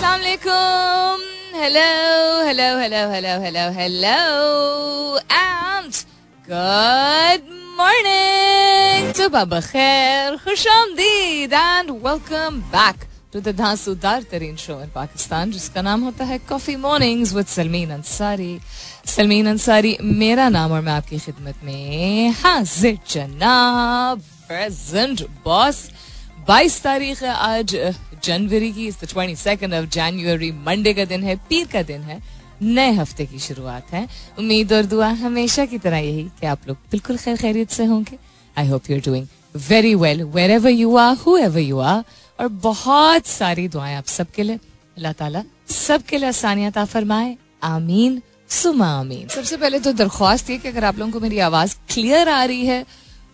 Assalamu alaikum. Hello, hello, hello, hello, hello, hello. And good morning. Subah khair, khush and welcome back to the धांसूदार तरीन show in Pakistan जिसका नाम होता है coffee mornings with Salmeen Ansari Salmeen Ansari मेरा नाम और मैं आपकी खिदमत में हाजिर जनाब प्रेजेंट बॉस 22 तारीख है आज जनवरी की twenty second of January Monday का दिन है, पीर का दिन है, नए हफ़्ते की शुरुआत है। उम्मीद और दुआ हमेशा की तरह यही कि आप लोग बिल्कुल खैर खैरियत से होंगे। I hope you are doing very well wherever you are whoever you are और बहुत सारी दुआएँ आप सबके लिए। अल्लाह ताला सबके लिए आसानियात फरमाए। आमीन, सुमा आमीन। सबसे पहले तो दरख्वास्त ये कि अगर आप लोगों को मेरी आवाज़ क्लियर आ रही है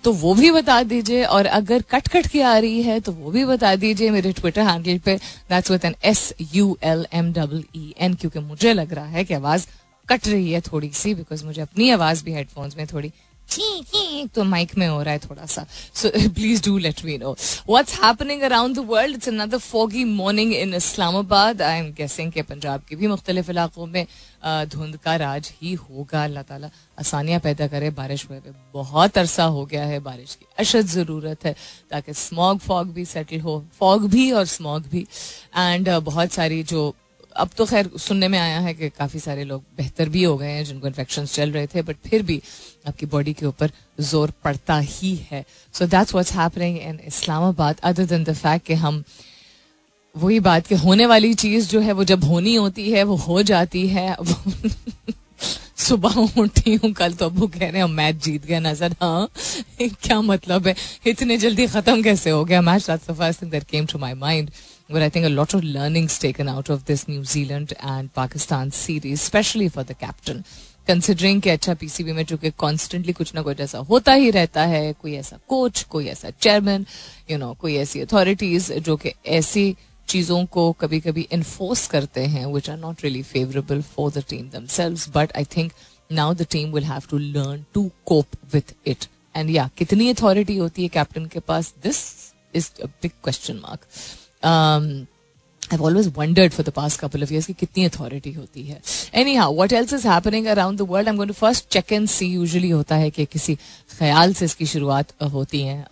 तो वो भी बता दीजिए, और अगर कट कट के आ रही है तो वो भी बता दीजिए मेरे ट्विटर हैंडल पे। That's with N S U L M double E N क्योंकि मुझे लग रहा है कि आवाज़ कट रही है थोड़ी सी बिकॉज़ मुझे अपनी आवाज़ भी हेडफोन्स में थोड़ी तो माइक में हो रहा है थोड़ा सा so please do let me know what's happening around the world it's another foggy morning in Islamabad I am guessing के पंजाब के भी मुख्तलिफ़ इलाकों में धुंध का राज ही होगा अल्लाह ताला आसानियाँ पैदा करे बारिश हुए पे बहुत अरसा हो गया है बारिश की अशद ज़रूरत है ताकि स्मॉग फॉग भी सेटल हो फॉग भी और स्मॉग भी एंड बहुत सारी जो अब तो खैर सुनने में आया है कि काफ़ी सारे लोग बेहतर भी हो गए हैं जिनको इन्फेक्शन चल रहे थे बट फिर भी आपकी बॉडी के ऊपर ज़ोर पड़ता ही है। So that's what's happening in Islamabad other than the fact कि हम वही बात कि होने वाली चीज़ जो है वो जब होनी होती है, वो हो जाती है। सुबह उठी हूँ, कल तो अबू कह रहे हैं मैच जीत गया नज़र हाँ। क्या मतलब है? इतने जल्दी खत्म कैसे हो गया? Match that's the first thing that came to my mind but I think a lot of learnings taken out of this New Zealand and Pakistan series, especially for the captain. Considering कि अच्छा PCB में चूँकि constantly कुछ ना कुछ ऐसा होता ही रहता है कोई ऐसा कोच कोई ऐसा चेयरमैन यू नो कोई ऐसी अथॉरिटीज जो कि ऐसी चीज़ों को कभी कभी इन्फोर्स करते हैं which are not really favourable for the team themselves but I think now the team will have to learn to cope with it and या कितनी अथॉरिटी होती है कैप्टन के पास? This is a big question mark um, I've always wondered for the past couple of years कि कितनी authority होती है। Anyhow what else is happening around the world I am going to first check and see usually होता है कि किसी ख्याल से इसकी शुरुआत होती है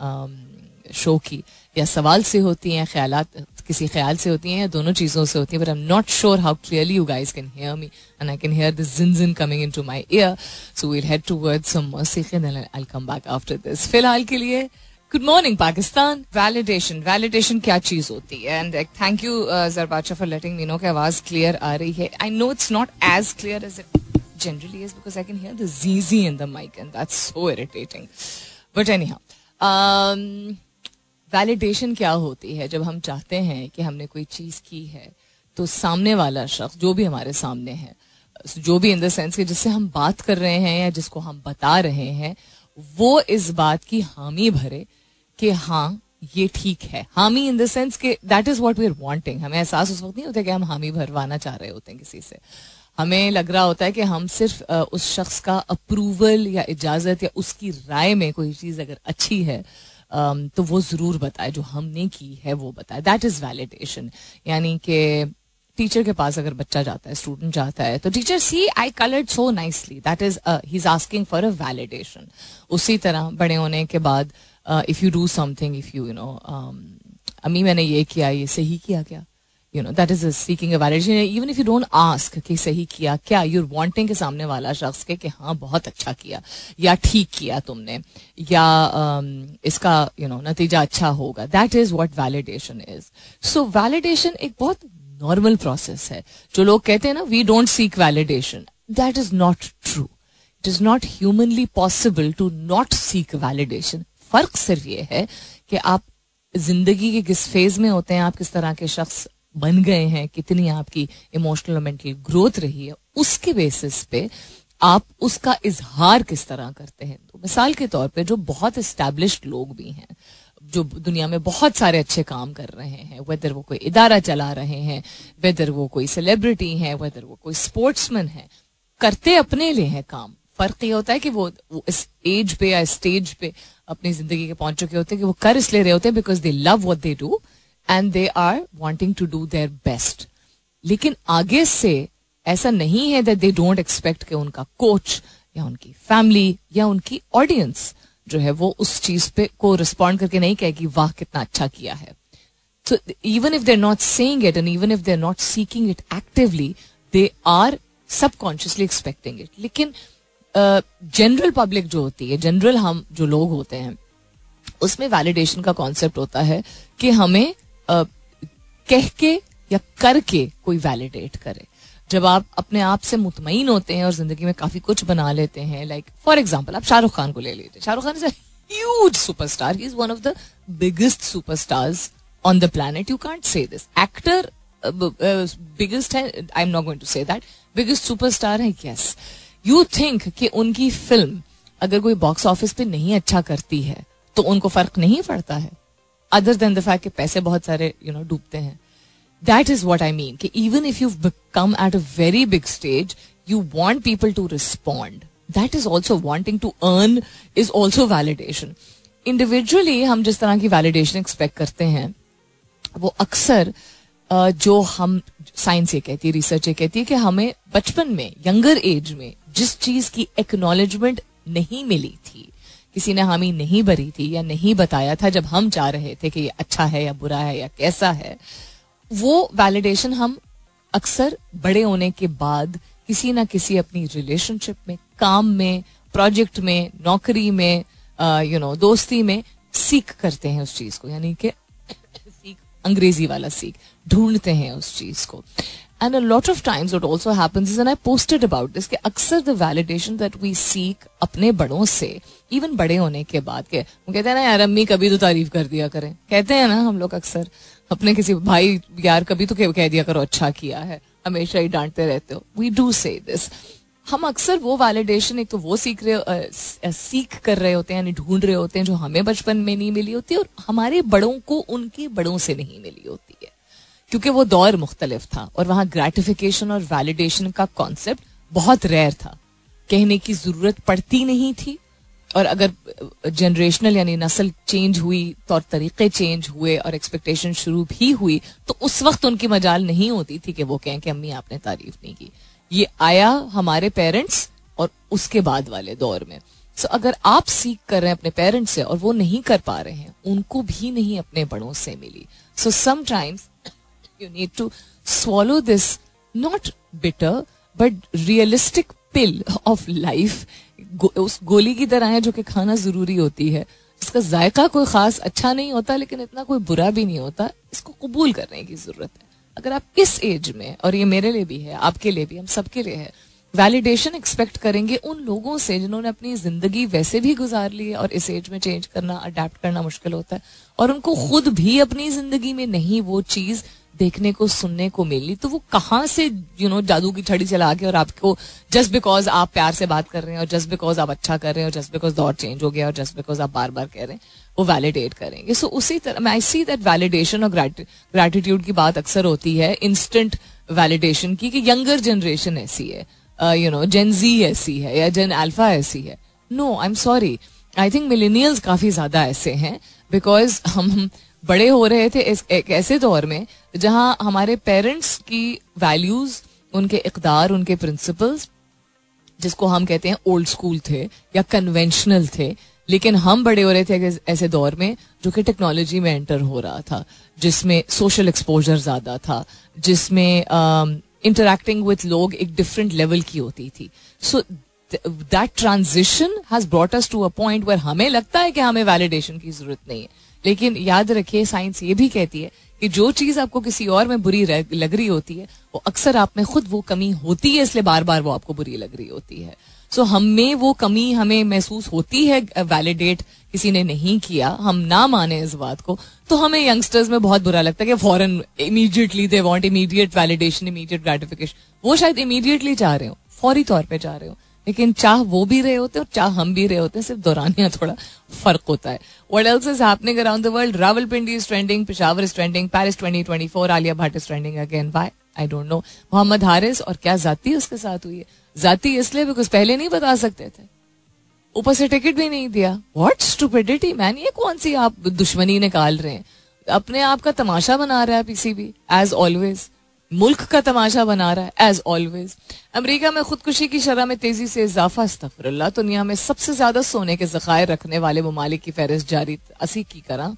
शो um, की या सवाल से होती हैं ख्याल किसी ख्याल से होती हैं या दोनों चीज़ों से होती हैं but I am not sure how clearly you guys can hear me and I can hear the gin gin coming into my ear so we'll head toward some I come back after this फ़िलहाल के लिए good morning Pakistan validation validation क्या चीज़ होती है and thank you जरबाचा for letting me know कि आवाज़ क्लियर आ रही है I know it's not as clear as it generally is because I can hear the ZZ in the mic and that's so irritating. But anyhow, um, validation क्या होती है जब हम चाहते हैं कि हमने कोई चीज़ की है तो सामने वाला शख्स जो भी हमारे सामने है जो भी इन द सेंस के जिससे हम बात कर रहे हैं या जिसको हम बता रहे हैं वो इस बात की हामी भरे कि हाँ ये ठीक है। हामी इन द सेंस कि that is what we are wanting हमें एहसास उस वक्त नहीं होता कि हम हामी भरवाना चाह रहे होते हैं किसी से। हमें लग रहा होता है कि हम सिर्फ़ उस शख्स का अप्रूवल या इजाज़त या उसकी राय में कोई चीज़ अगर अच्छी है तो वो ज़रूर बताए। जो हमने की है, वो बताए। दैट इज़ वैलिडेशन यानी कि टीचर के पास अगर बच्चा जाता है स्टूडेंट जाता है तो teacher see I coloured so nicely that is he is asking for a validation उसी तरह बड़े होने के बाद if you do something if you you know अम्मी मैंने ये किया ये सही किया क्या? You know that is speaking a validation even if you don't ask कि सही किया क्या यूर वांटिंग के सामने वाला शख्स के कि हाँ बहुत अच्छा किया या ठीक किया तुमने या um, इसका यू you नो know, नतीजा अच्छा होगा. That is what validation is so validation एक बहुत नॉर्मल प्रोसेस है। जो लोग कहते हैं ना we don't seek validation that is not true it is not humanly possible to not seek validation फ़र्क सिर्फ़ ये है कि आप ज़िंदगी के किस फ़ेज़ में होते हैं, आप किस तरह के शख्स बन गए हैं, कितनी आपकी इमोशनल मेंटल ग्रोथ रही है, उसके बेसिस पे आप उसका इजहार किस तरह करते हैं। तो मिसाल के तौर पे जो बहुत इस्टेब्लिश्ड लोग भी हैं जो दुनिया में बहुत सारे अच्छे काम कर रहे हैं वेदर वो कोई इदारा चला रहे हैं वेदर वो कोई सेलिब्रिटी है वेदर वो कोई स्पोर्ट्समैन है करते अपने लिए है काम। फ़र्क ये होता है कि वो, वो इस एज पे या स्टेज पे अपनी ज़िंदगी के पहुँच चुके होते हैं कि वो कर इसलिए रहे होते हैं because they love what they do and they are wanting to do their best लेकिन आगे से ऐसा नहीं है दैट दे डोंट एक्सपेक्ट कि उनका कोच या उनकी फैमिली या उनकी ऑडियंस जो है वो उस चीज़ पे को रिस्पॉन्ड करके नहीं कहेगी वाह कितना अच्छा किया है। तो even if they're not saying it and even if they're not seeking it actively they are subconsciously expecting it लेकिन जनरल uh, पब्लिक जो होती है जनरल हम जो लोग होते हैं उसमें वैलिडेशन का कॉन्सेप्ट होता है कि हमें uh, कह के या करके कोई वैलिडेट करे। जब आप अपने आप से मुतमिन होते हैं और ज़िंदगी में काफ़ी कुछ बना लेते हैं लाइक फॉर एग्ज़ाम्पल आप शाहरुख खान को ले लीजिए Shahrukh Khan is a huge superstar he is one of the biggest superstars planet. You can't say this. Actor, uh, uh, biggest है, I'm not going to say that. Biggest superstar है, yes. You think कि उनकी film अगर कोई box office पे नहीं अच्छा करती है तो उनको फ़र्क नहीं पड़ता है अदर देन द फैक्ट कि पैसे बहुत सारे यू नो डूबते हैं that is what I mean कि even if you come at a very big stage you want people to respond that is also wanting to earn is also validation individually हम जिस तरह की validation expect करते हैं, वो अक्सर जो हम साइंस ये कहती है रिसर्च ये कहती है कि हमें बचपन में यंगर एज में जिस चीज़ की एक्नोलेजमेंट नहीं मिली थी, किसी ने हामी नहीं भरी थी या नहीं बताया था जब हम चाह रहे थे कि ये अच्छा है या बुरा है या कैसा है वो वैलिडेशन हम अक्सर बड़े होने के बाद किसी ना किसी अपनी रिलेशनशिप में, काम में प्रोजेक्ट में, नौकरी में यू नो दोस्ती में सीख करते हैं उस चीज़ को। यानी कि सीख अंग्रेज़ी वाला सीख ढूंढते हैं उस चीज़ को। And a lot of times what also happens and I posted about this कि अक्सर the validation that we seek अपने बड़ों से इवन बड़े होने के बाद, के वो कहते हैं ना, यार, अम्मी कभी तो तारीफ़ कर दिया करें। कहते हैं ना हम लोग अक्सर। अपने किसी भाई यार कभी तो कह दिया करो अच्छा किया है, हमेशा ही डांटते रहते हो। वी डू से दिस हम अक्सर वो वैलिडेशन एक तो वो सीख रहे सीख कर रहे होते हैं, यानी ढूंढ रहे होते हैं, जो हमें बचपन में नहीं मिली होती और हमारे बड़ों को उनके बड़ों से नहीं मिली होती है। क्योंकि वो दौर मुख्तलिफ़ था और वहाँ ग्रेटिफिकेशन और वैलिडेशन का कॉन्सेप्ट बहुत रेयर था। कहने की ज़रूरत पड़ती नहीं थी और अगर जनरेशनल यानी नस्ल चेंज हुई, तौर तरीके चेंज हुए और एक्सपेक्टेशन शुरू भी हुई तो उस वक्त उनकी मजाल नहीं होती थी कि वो कहें कि अम्मी, आपने तारीफ़ नहीं की। ये आया हमारे पेरेंट्स और उसके बाद वाले दौर में। सो अगर आप सीख कर रहे हैं अपने पेरेंट्स से और वो नहीं कर पा रहे हैं, उनको भी नहीं अपने बड़ों से मिली। So sometimes you need to swallow this not bitter but realistic pill of life उस गोली की तरह है जो कि खाना ज़रूरी होती है। इसका जायका कोई खास अच्छा नहीं होता, लेकिन इतना कोई बुरा भी नहीं होता। इसको कबूल करने की ज़रूरत है। अगर आप इस एज में, और ये मेरे लिए भी है, आपके लिए भी, हम सबके लिए है वैलिडेशन एक्सपेक्ट करेंगे उन लोगों से जिन्होंने अपनी ज़िंदगी वैसे भी गुजार ली है, और इस एज में चेंज करना अडेप्ट करना मुश्किल होता है। और उनको खुद भी अपनी ज़िंदगी में नहीं वो चीज़ देखने को सुनने को मिली तो वो कहाँ से यू नो जादू की छड़ी चला के और आपको जस्ट बिकॉज़ आप प्यार से बात कर रहे हैं और जस्ट बिकॉज़ आप अच्छा कर रहे हैं और जस्ट बिकॉज़ दौर चेंज हो गया और जस्ट बिकॉज़ आप बार बार कह रहे हैं वो वैलिडेट करेंगे। सो so, उसी तरह आई सी दैट वैलिडेशन और ग्रेटिट्यूड की बात अक्सर होती है इंस्टेंट वैलिडेशन की कि यंगर जनरेशन ऐसी है यू नो जेन जी ऐसी है या जेन अल्फ़ा ऐसी है। No I am sorry I think millennials काफ़ी ज़्यादा ऐसे हैं बिकॉज़ हम बड़े हो रहे थे इस एक ऐसे दौर में, जहाँ हमारे पेरेंट्स की वैल्यूज़ उनके इकदार, उनके प्रिंसिपल्स जिसको हम कहते हैं ओल्ड स्कूल थे या कन्वेंशनल थे, लेकिन हम बड़े हो रहे थे ऐसे दौर में, जो कि टेक्नोलॉजी में एंटर हो रहा था, जिसमें सोशल एक्सपोजर ज़्यादा था, जिसमें इंटरेक्टिंग विथ लोग एक डिफरेंट लेवल की होती थी। So that transition has brought us to a point where हमें लगता है कि हमें वैलिडेशन की ज़रूरत नहीं है। लेकिन याद रखिए साइंस ये भी कहती है कि जो चीज़ आपको किसी और में बुरी लग रही होती है वो अक्सर आप में खुद वो कमी होती है इसलिए बार बार वो आपको बुरी लग रही होती है। सो so, हमें वो कमी हमें महसूस होती है वैलिडेट किसी ने नहीं किया हम ना माने इस बात को तो हमें यंगस्टर्स में बहुत बुरा लगता है कि फॉरन immediately they want immediate validation immediate gratification वो शायद इमीडिएटली चाह रहे हो फौरी तौर पे चाह रहे हो। लेकिन चाह वो भी रहे होते और चाह हम भी रहे होते हैं, सिर्फ़ दौरानिया थोड़ा फ़र्क होता है। What else is happening around the world Rawalpindi is trending Peshawar is trending Paris 2024 Alia Bhatt is trending again by I don't know Mohammad Haris और क्या जाती उसके साथ हुई है? जाती इसलिए बिकॉज़ पहले नहीं बता सकते थे। ऊपर से टिकट भी नहीं दिया। वॉट स्टूपिडिटी मैन ये कौन सी आप दुश्मनी निकाल रहे हैं? अपने आप का तमाशा बना रहा है पीसीबी एज ऑलवेज मुल्क का तमाशा बना रहा है एज ऑलवेज अमरीका में खुदकुशी की शरह में तेज़ी से इजाफा अस्तफरल्ला दुनिया में सबसे ज़्यादा सोने के जखायर रखने वाले ममालिक की फहरिस्त जारी, असी की करा,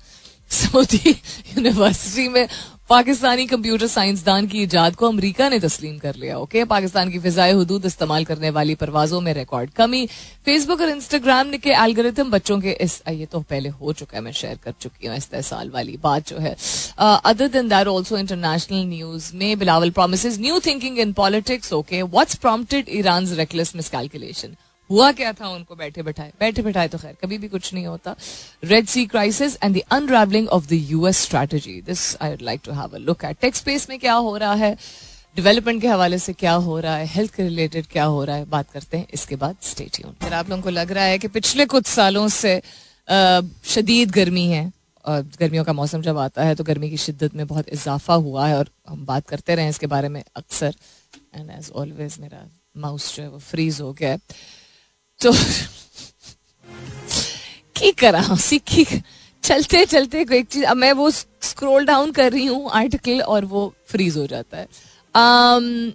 सऊदी यूनिवर्सिटी में पाकिस्तानी कंप्यूटर साइंसदान की इजाद को अमेरिका ने तस्लीम कर लिया ओके पाकिस्तान की फिजाई हदूद इस्तेमाल करने वाली परवाजों में रिकॉर्ड कमी। फेसबुक और इंस्टाग्राम के एल्गोरिथम बच्चों के इस ये तो पहले हो चुका है, मैं शेयर कर चुकी हूँ इस्तेसाल वाली बात जो है। Other than that also international news में Bilawal promise new thinking in politics okay what's prompted Iran reckless miscalculation हुआ क्या था उनको बैठे बैठाए? बैठे बैठाए तो खैर, कभी भी कुछ नहीं होता। Red Sea crisis and the unravelling of the US strategy this I would like to have a look at space में क्या हो रहा है? डेवलपमेंट के हवाले से क्या हो रहा है? हेल्थ के रिलेटेड क्या हो रहा है? बात करते हैं। इसके बाद स्टेट्यून फिर आप लोगों को लग रहा है कि पिछले कुछ सालों से शदीद गर्मी है और गर्मियों का मौसम जब आता है तो गर्मी की शिद्दत में बहुत इजाफा हुआ है और हम बात करते रहे इसके बारे में अक्सर। एंड एज ऑलवेज मेरा माउस जो है वो फ्रीज हो गया है। तो की करा सीखी चलते चलते एक चीज़ अब मैं वो स्क्रॉल डाउन कर रही हूँ आर्टिकल और वो फ्रीज हो जाता है। Um,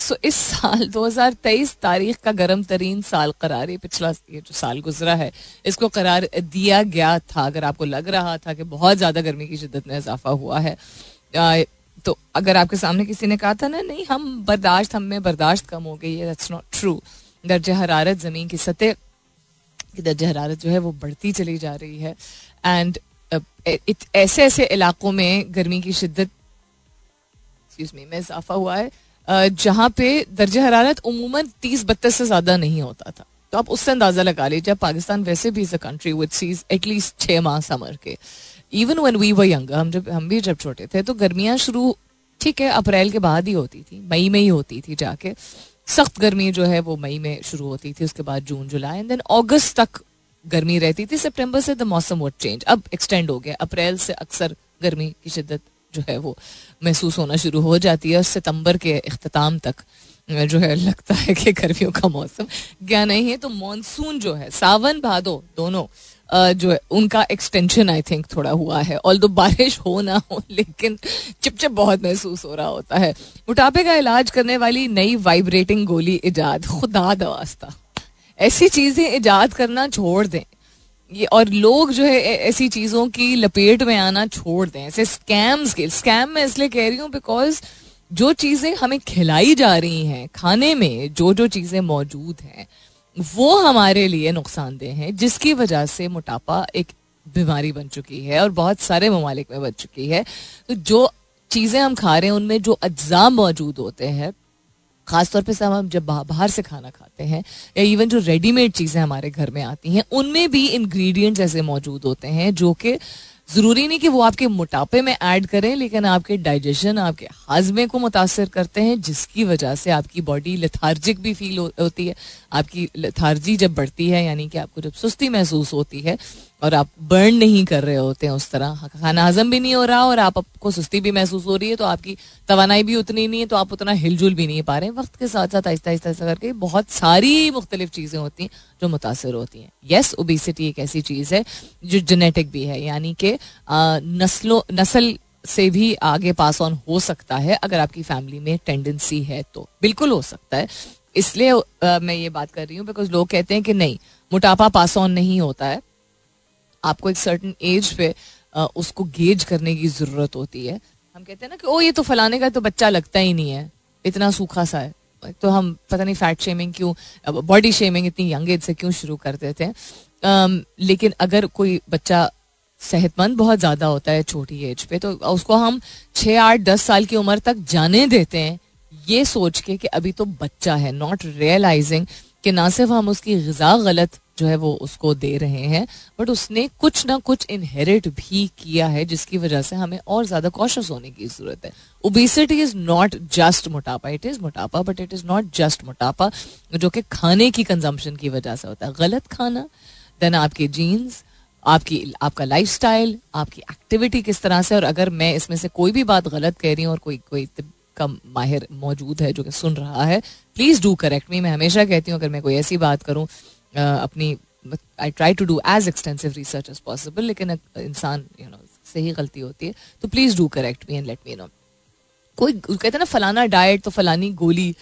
सो इस साल 2023 तारीख का गर्म तरीन साल करार ये पिछला ये जो साल गुजरा है इसको करार दिया गया था। अगर आपको लग रहा था कि बहुत ज़्यादा गर्मी की शिद्दत में इजाफा हुआ है आ, तो अगर आपके सामने किसी ने कहा था ना नहीं हम बर्दाश्त हम में बर्दाश्त कम हो गई है दैट्स नॉट ट्रू दर्ज हरारत, ज़मीन की सतह की दर्ज हरारत जो है वो बढ़ती चली जा रही है। एंड ऐसे ऐसे इलाकों में गर्मी की शिद्दत में इजाफा हुआ है जहाँ पे दर्ज हरारत उमूमन तीस बत्तीस से ज़्यादा नहीं होता था। तो आप उससे अंदाज़ा लगा लीजिए पाकिस्तान वैसे भी is a country with sees at least छः माह समर के। Even when we were young हम जब, हम भी जब छोटे थे तो गर्मियाँ शुरू, ठीक है, अप्रैल के बाद ही होती थी, मई में ही होती थी जाके। सख्त गर्मी जो है वो मई में शुरू होती थी, उसके बाद जून, जुलाई एंड देन अगस्त तक गर्मी रहती थी। सितंबर से द मौसम वोट चेंज अब एक्सटेंड हो गया। अप्रैल से अक्सर गर्मी की शिद्दत जो है वो महसूस होना शुरू हो जाती है, और सितंबर के अख्ताम तक जो है लगता है कि गर्मियों का मौसम क्या नहीं है। तो मानसून जो है, सावन भादो दोनों जो है, उनका एक्सटेंशन आई थिंक थोड़ा हुआ है। ऑल बारिश हो ना हो, लेकिन चिपचिप बहुत महसूस हो रहा होता है। मोटापे का इलाज करने वाली नई वाइब्रेटिंग गोली इजाद खुदा दवास्ता ऐसी चीज़ें इजाद करना छोड़ दें। ये और लोग जो है ऐसी चीज़ों की लपेट में आना छोड़ दें। ऐसे स्कैम्स के स्कैम में इसलिए कह रही हूँ बिकॉज़ जो चीज़ें हमें खिलाई जा रही हैं, खाने में जो जो चीज़ें मौजूद हैं वो हमारे लिए नुकसानदेह हैं, जिसकी वजह से मोटापा एक बीमारी बन चुकी है और बहुत सारे ममालिक में बन चुकी है। तो जो चीज़ें हम खा रहे हैं, उनमें जो अज्जा मौजूद होते हैं, खासतौर पे सब हम जब बाहर से खाना खाते हैं, या इवन जो रेडीमेड चीज़ें हमारे घर में आती हैं, उनमें भी इंग्रेडिएंट्स ऐसे मौजूद होते हैं, जो कि ज़रूरी नहीं कि वो आपके मोटापे में ऐड करें लेकिन आपके डाइजेशन आपके हाजमे को मुतासर करते हैं जिसकी वजह से आपकी बॉडी लथार्जिक भी फील हो, होती है। आपकी लथार्जी जब बढ़ती है यानी कि आपको जब सुस्ती महसूस होती है और आप बर्न नहीं कर रहे होते हैं उस तरह। खाना हजम भी नहीं हो रहा और आप आपको सुस्ती भी महसूस हो रही है तो आपकी तोानाई भी उतनी नहीं है तो आप उतना हिलजुल भी नहीं पा रहे हैं। वक्त के साथ साथ आहिस्ता आहिस्ता ऐसा करके बहुत सारी मुख्तलिफ़ चीज़ें होती हैं जो मुतासर होती हैं। येस ओबिसिटी एक ऐसी चीज़ है जो जेनेटिक भी है, यानी कि नस्लों, नस्ल से भी आगे पास ऑन हो सकता है, अगर आपकी फैमिली में टेंडेंसी है तो। बिल्कुल हो सकता है। इसलिए मैं ये बात कर रही हूँ बिकॉज़ लोग कहते हैं कि नहीं, मोटापा पास ऑन नहीं होता है। आपको एक सर्टन एज पे उसको गेज करने की ज़रूरत होती है। हम कहते हैं ना कि ओ ये तो फलाने का तो बच्चा लगता ही नहीं है। इतना सूखा सा है। तो हम पता नहीं फैट शेमिंग क्यों बॉडी शेमिंग इतनी यंग एज से क्यों शुरू कर देते हैं। लेकिन अगर कोई बच्चा सेहतमंद बहुत ज़्यादा होता है छोटी एज पे तो उसको हम छः आठ, दस साल की उम्र तक जाने देते हैं। ये सोच के कि अभी तो बच्चा है नॉट रियलाइजिंग कि ना सिर्फ़ हम उसकी गज़ा गलत जो है वो उसको दे रहे हैं बट उसने कुछ ना कुछ इनहेरिट भी किया है, जिसकी वजह से हमें और ज़्यादा कॉशस होने की ज़रूरत है। ओबिसिटी इज़ नॉट जस्ट मोटापा इट इज़ मोटापा but it is not just मोटापा, जो कि खाने की कंजम्पशन की वजह से होता है। गलत खाना देन आपके जीन्स आपकी, आपका लाइफ स्टाइल आपकी एक्टिविटी किस तरह से, और अगर मैं इसमें से कोई भी बात गलत कह रही हूँ, और कोई कोई का माहिर मौजूद है जो कि सुन रहा है प्लीज़ डू करेक्ट मी मैं हमेशा कहती हूँ, अगर मैं कोई ऐसी बात करूँ अपनी I try to do as extensive research as possible लेकिन इंसान यू नो से ही गलती होती है तो please do correct me and let me know कोई, कहते हैं ना, फलाना डाइट तो फलानी गोली,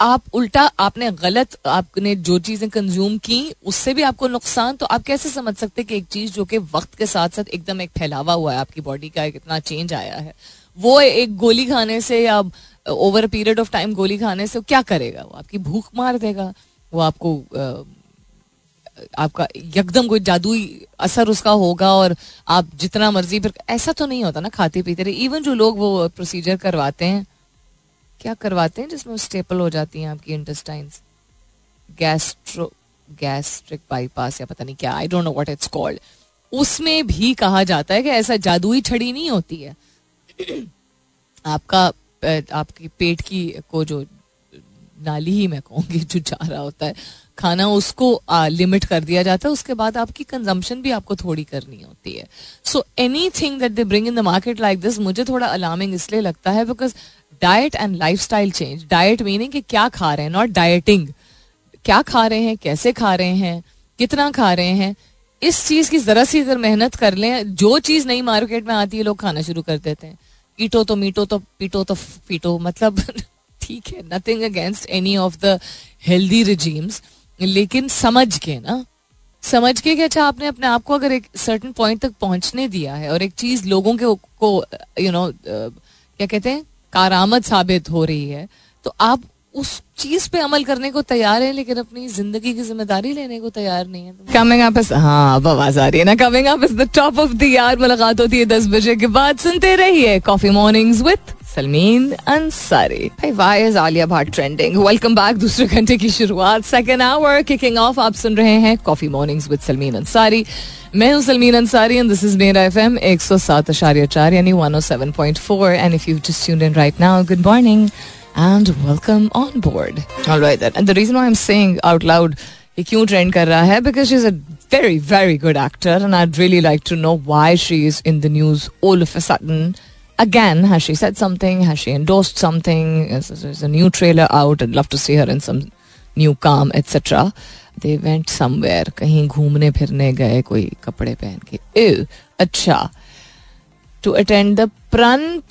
आप उल्टा, आपने गलत, आपने जो चीज़ें कंज्यूम की, उससे भी आपको नुकसान तो आप कैसे समझ सकते कि एक चीज़ जो कि वक्त के साथ साथ एकदम एक फैलावा हुआ है आपकी बॉडी का, कितना चेंज आया है, वो एक गोली खाने से या ओवर पीरियड ऑफ़ टाइम गोली खाने से क्या करेगा? वो आपकी भूख मार देगा। वो आपको आपका एकदम कोई जादुई असर उसका होगा और आप जितना मर्ज़ी, फिर ऐसा तो नहीं होता ना खाते पीते रहे इवन जो लोग वो प्रोसीजर करवाते हैं, क्या करवाते हैं जिसमें स्टेपल हो जाती हैं आपकी इंटेस्टाइन्स गैस्ट्रो गैस्ट्रिक बाईपास या पता नहीं क्या I don't know what it's called उसमें भी कहा जाता है कि ऐसा जादुई छड़ी नहीं होती है। आपका आपकी पेट की, को जो नाली ही मैं कहूँगी जो जा रहा होता है। खाना उसको लिमिट कर दिया जाता है, उसके बाद आपकी कंजम्पशन भी आपको थोड़ी करनी होती है। So anything that they bring in the market like this मुझे थोड़ा अलार्मिंग इसलिए लगता है because diet and lifestyle change diet meaning कि क्या खा रहे हैं नॉट डाइटिंग क्या खा रहे हैं, कैसे खा रहे हैं, कितना खा रहे हैं। इस चीज़ की जरा सी अगर मेहनत कर लें, जो चीज़ नई मार्केट में आती है, लोग खाना शुरू कर देते हैं। ईटो तो मीटो तो पीटो तो पीटो मतलब ठीक है nothing against any of the healthy regimes लेकिन समझ के ना, समझ के कि अच्छा आपने अपने आप को अगर एक सर्टन पॉइंट तक पहुँचने दिया है और एक चीज़ लोगों के को यू नो क्या कहते हैं कारामद साबित हो रही है तो आप उस चीज़ पे अमल करने को तैयार है, लेकिन अपनी ज़िंदगी की ज़िम्मेदारी लेने को तैयार नहीं है? कमिंग अप हाँ आवाज़ आ रही है ना। Coming up is the top of the यार मुलाकात होती है दस बजे के बाद। सुनते रहिए coffee mornings with Salmeen Ansari भाई why is Alia Bhatt trending welcome back दूसरे घंटे की शुरुआत सेकेंड आवर किकिंग ऑफ़ आप सुन रहे हैं coffee mornings with Salmeen Ansari मैं हूँ Salmeen Ansari and this is मेरा एफएम 107.4 यानी 107.4 and if you just tuned in right now good morning and welcome on board. All right then. And the reason why I'm saying out loud ये क्यों trend कर रहा है? Because she is a very very good actor and I really like to know why she is in the news all of a sudden again has she said something has she endorsed something is, is a new trailer out i'd love to see her in some new calm etc they went somewhere कहीं घूमने फिरने गए कोई कपड़े पहन के अच्छा to attend the pran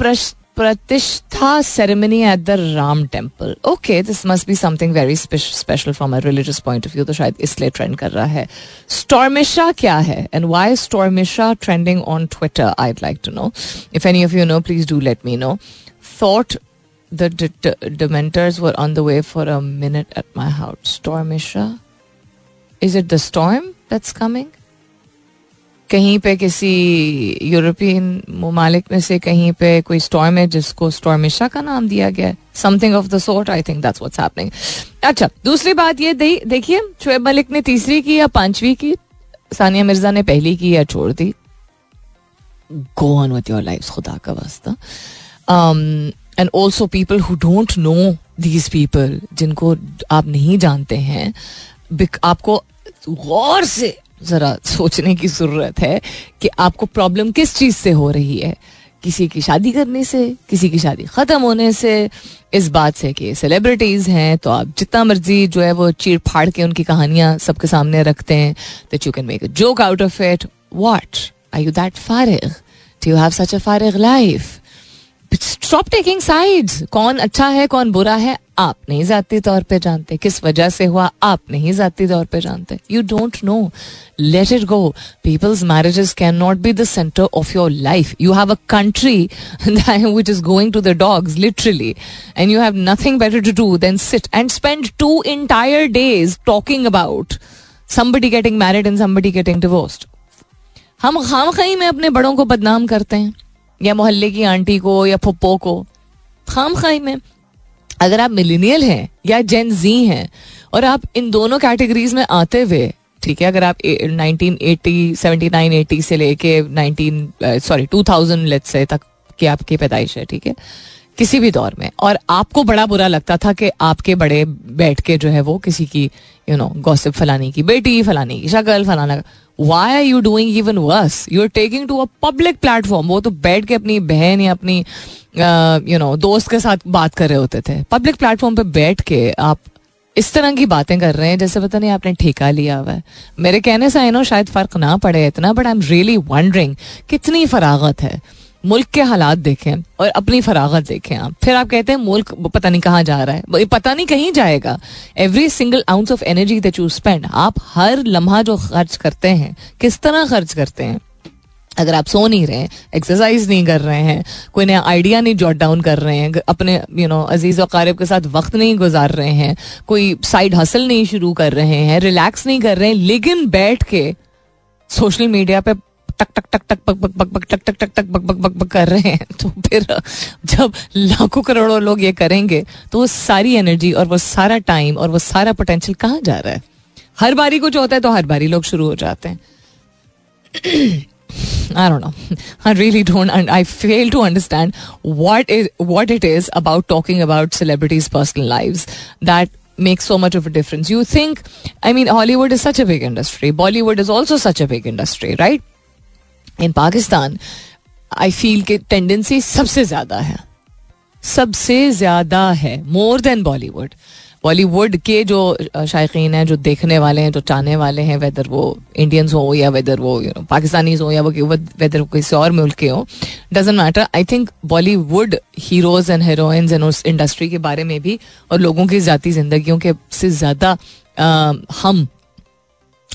Ceremony at the Ram temple. Okay, this must be something very spe- special from a religious point of view. तो शायद इसलिए ट्रेंड कर रहा है Stormisha क्या है Stormisha trending on Twitter? I'd like to know. If any of you know, please do let me know. Thought the d- d- Dementors were on the way for a minute at my house. Stormisha? Is it the storm that's coming? कहीं पे किसी European ममालिक में से कहीं पे कोई storm है जिसको स्टॉर्मिशा का नाम दिया गया है? Something of the sort I think that's what's happening अच्छा दूसरी बात ये देखिए, शुएब मलिक ने तीसरी की या पांचवी की? सानिया मिर्ज़ा ने पहली की या छोड़ दी? Go on with your life खुदा का वास्ता. And also people who don't know these people जिनको आप नहीं जानते हैं आपको गौर से जरा सोचने की ज़रूरत है कि आपको प्रॉब्लम किस चीज़ से हो रही है? किसी की शादी करने से, किसी की शादी खत्म होने से, इस बात से कि सेलिब्रिटीज हैं तो आप जितना मर्ज़ी जो है वो चीर फाड़ के उनकी कहानियाँ सबके सामने रखते हैं that you can make a joke out of it what are you that फारिग do you have such a फारिग लाइफ स्टॉप टेकिंग साइड्स कौन अच्छा है, कौन बुरा है, आप नहीं जाती तौर पे जानते। किस वजह से हुआ, आप नहीं जाती तौर पे जानते। You don't know let it go people's marriages can not be the centre of your life you have a country which is going to the dogs literally and you have nothing better to do than sit and spend two entire days talking about somebody getting married and somebody getting divorced. हम खाम में अपने बड़ों को बदनाम करते हैं। या मोहल्ले की आंटी को या फुप्पो को। खाम खाई में। अगर आप मिलीनियल हैं या जेन जी हैं और आप इन दोनों कैटेगरीज में आते हुए, ठीक है, अगर आप 1980 79 80 से लेके 19 सॉरी 2000 लेट्स से तक की आपकी पैदाइश है, ठीक है किसी भी दौर में। और आपको बड़ा बुरा लगता था कि आपके बड़े बैठ के जो है वो किसी की यू नो गॉसिप फलानी की, बेटी फलानी की, शक्ल फलाना why are you doing even worse you are taking to a public platform वो तो बैठ के अपनी बहन या अपनी यू नो दोस्त के साथ बात कर रहे होते थे। पब्लिक प्लेटफॉर्म पे बैठ के आप इस तरह की बातें कर रहे हैं, जैसे पता नहीं आपने ठेका लिया हुआ है। मेरे कहने से आई नो शायद फ़र्क ना पड़े इतना but I am really wondering कितनी फरागत है। मुल्क के हालात देखें और अपनी फरागत देखें आप। फिर आप कहते हैं मुल्क पता नहीं कहाँ जा रहा है। पता नहीं कहीं जाएगा। Every single ounce of energy that you spend आप हर लम्हा जो खर्च करते हैं, किस तरह खर्च करते हैं? अगर आप सो नहीं रहे एक्सरसाइज नहीं कर रहे हैं, कोई नया आइडिया नहीं जॉट डाउन कर रहे हैं, अपने यू नो अज़ीज़ वकारिब के साथ वक्त नहीं गुजार रहे हैं, कोई साइड हसल नहीं शुरू कर रहे हैं रिलैक्स नहीं कर रहे हैं, लेकिन बैठ के सोशल मीडिया पे टक टक टक टक पक पक पक पक टक टक टक टक पक पक पक पक कर रहे हैं तो फिर जब लाखों करोड़ों लोग ये करेंगे तो वो सारी एनर्जी और वो सारा टाइम और वो सारा पोटेंशियल कहाँ जा रहा है हर बारी कुछ होता है तो हर बारी लोग शुरू हो जाते हैं I don't know. I really don't. And I fail to understand what is what it is about talking about celebrities' personal lives that makes so much of a difference. You think, I mean, Hollywood is such a big industry. Bollywood is also such a big industry, right? In Pakistan, I feel कि tendency सबसे ज़्यादा है। सबसे ज़्यादा है more than Bollywood Bollywood के जो शायकीन हैं जो देखने वाले हैं जो चाहने वाले हैं वेदर वो इंडियंस हो या वेदर वो यू नो पाकिस्तानीज हो या वो वेदर किसी और मुल्क के हो doesn't matter I think Bollywood heroes and heroines and उस इंडस्ट्री के बारे में भी और लोगों की ज़ाती ज़िंदगियों के से ज़्यादा हम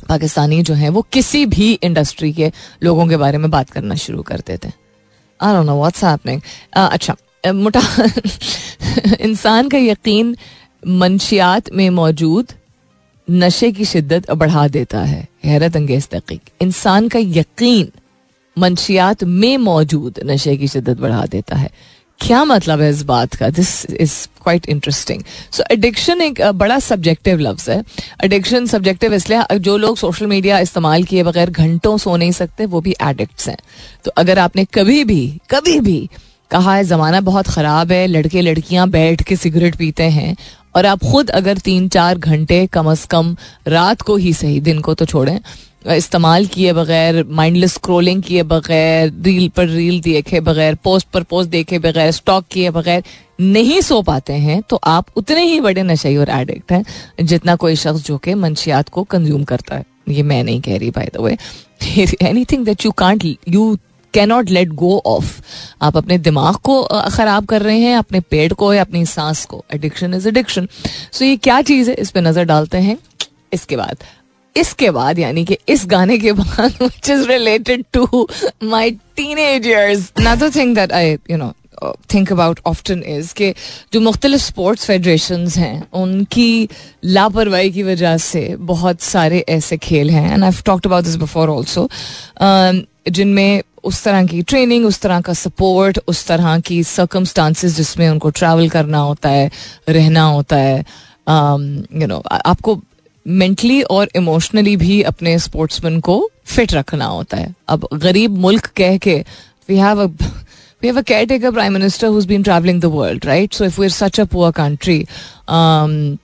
पाकिस्तानी जो हैं, वो किसी भी इंडस्ट्री के लोगों के बारे में बात करना शुरू कर देते हैं। आई डोंट नो हैपनिंग अच्छा मोटा इंसान का यकीन मंशियात में मौजूद नशे की शिद्दत बढ़ा देता है, हैरत अंगेज तहकीक। इंसान का यकीन मंशियात में मौजूद नशे की शिद्दत बढ़ा देता है। क्या मतलब है इस बात का? This is quite interesting so addiction एक बड़ा सब्जेक्टिव लफ्ज है। एडिक्शन सब्जेक्टिव इसलिए जो लोग सोशल मीडिया इस्तेमाल किए बगैर घंटों सो नहीं सकते, वो भी एडिक्ट्स हैं। तो अगर आपने कभी भी कभी भी कहा है, ज़माना बहुत ख़राब है, लड़के लड़कियाँ बैठ के सिगरेट पीते हैं और आप खुद अगर तीन चार घंटे कम अज कम रात को ही सही, दिन को तो छोड़ें इस्तेमाल किए बगैर माइंडलेस स्क्रोलिंग किए बगैर रील पर रील देखे बगैर पोस्ट पर पोस्ट देखे बगैर स्टॉक किए बगैर नहीं सो पाते हैं तो आप उतने ही बड़े नशे और एडिक्ट हैं, जितना कोई शख्स जो कि मंशियात को कंज्यूम करता है। ये मैं नहीं कह रही by the way anything that you can't you cannot let go of आप अपने दिमाग को खराब कर रहे हैं, अपने पेट को या अपनी सांस को। एडिक्शन इज़ एडिक्शन सो ये क्या चीज़ है? इस पर नज़र डालते हैं। इसके बाद इसके बाद यानी कि इस गाने के बाद which is related to my teenagers another thing that I you know think about often is के जो मुख्तलिफ़ स्पोर्ट्स फेडरेशन हैं उनकी लापरवाही की वजह से बहुत सारे ऐसे खेल हैं and I talked about this before also जिनमें उस तरह की ट्रेनिंग उस तरह का सपोर्ट उस तरह की सर्कमस्टांसिस जिसमें उनको ट्रैवल करना होता है रहना होता है यू um, नो आपको मेंटली और इमोशनली भी अपने स्पोर्ट्समैन को फिट रखना होता है। अब गरीब मुल्क कह के we have a we have a caretaker prime minister who's been traveling the world, right? So if we're such a poor country, um,